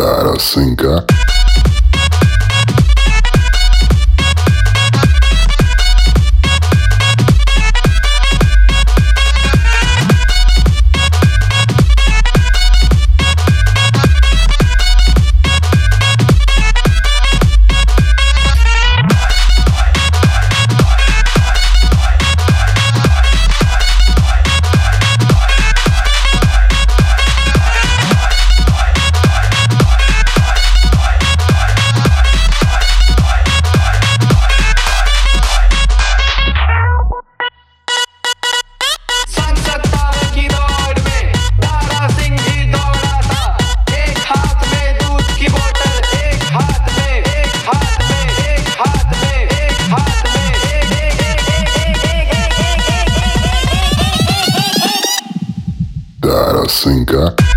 cara sem assim. sinker.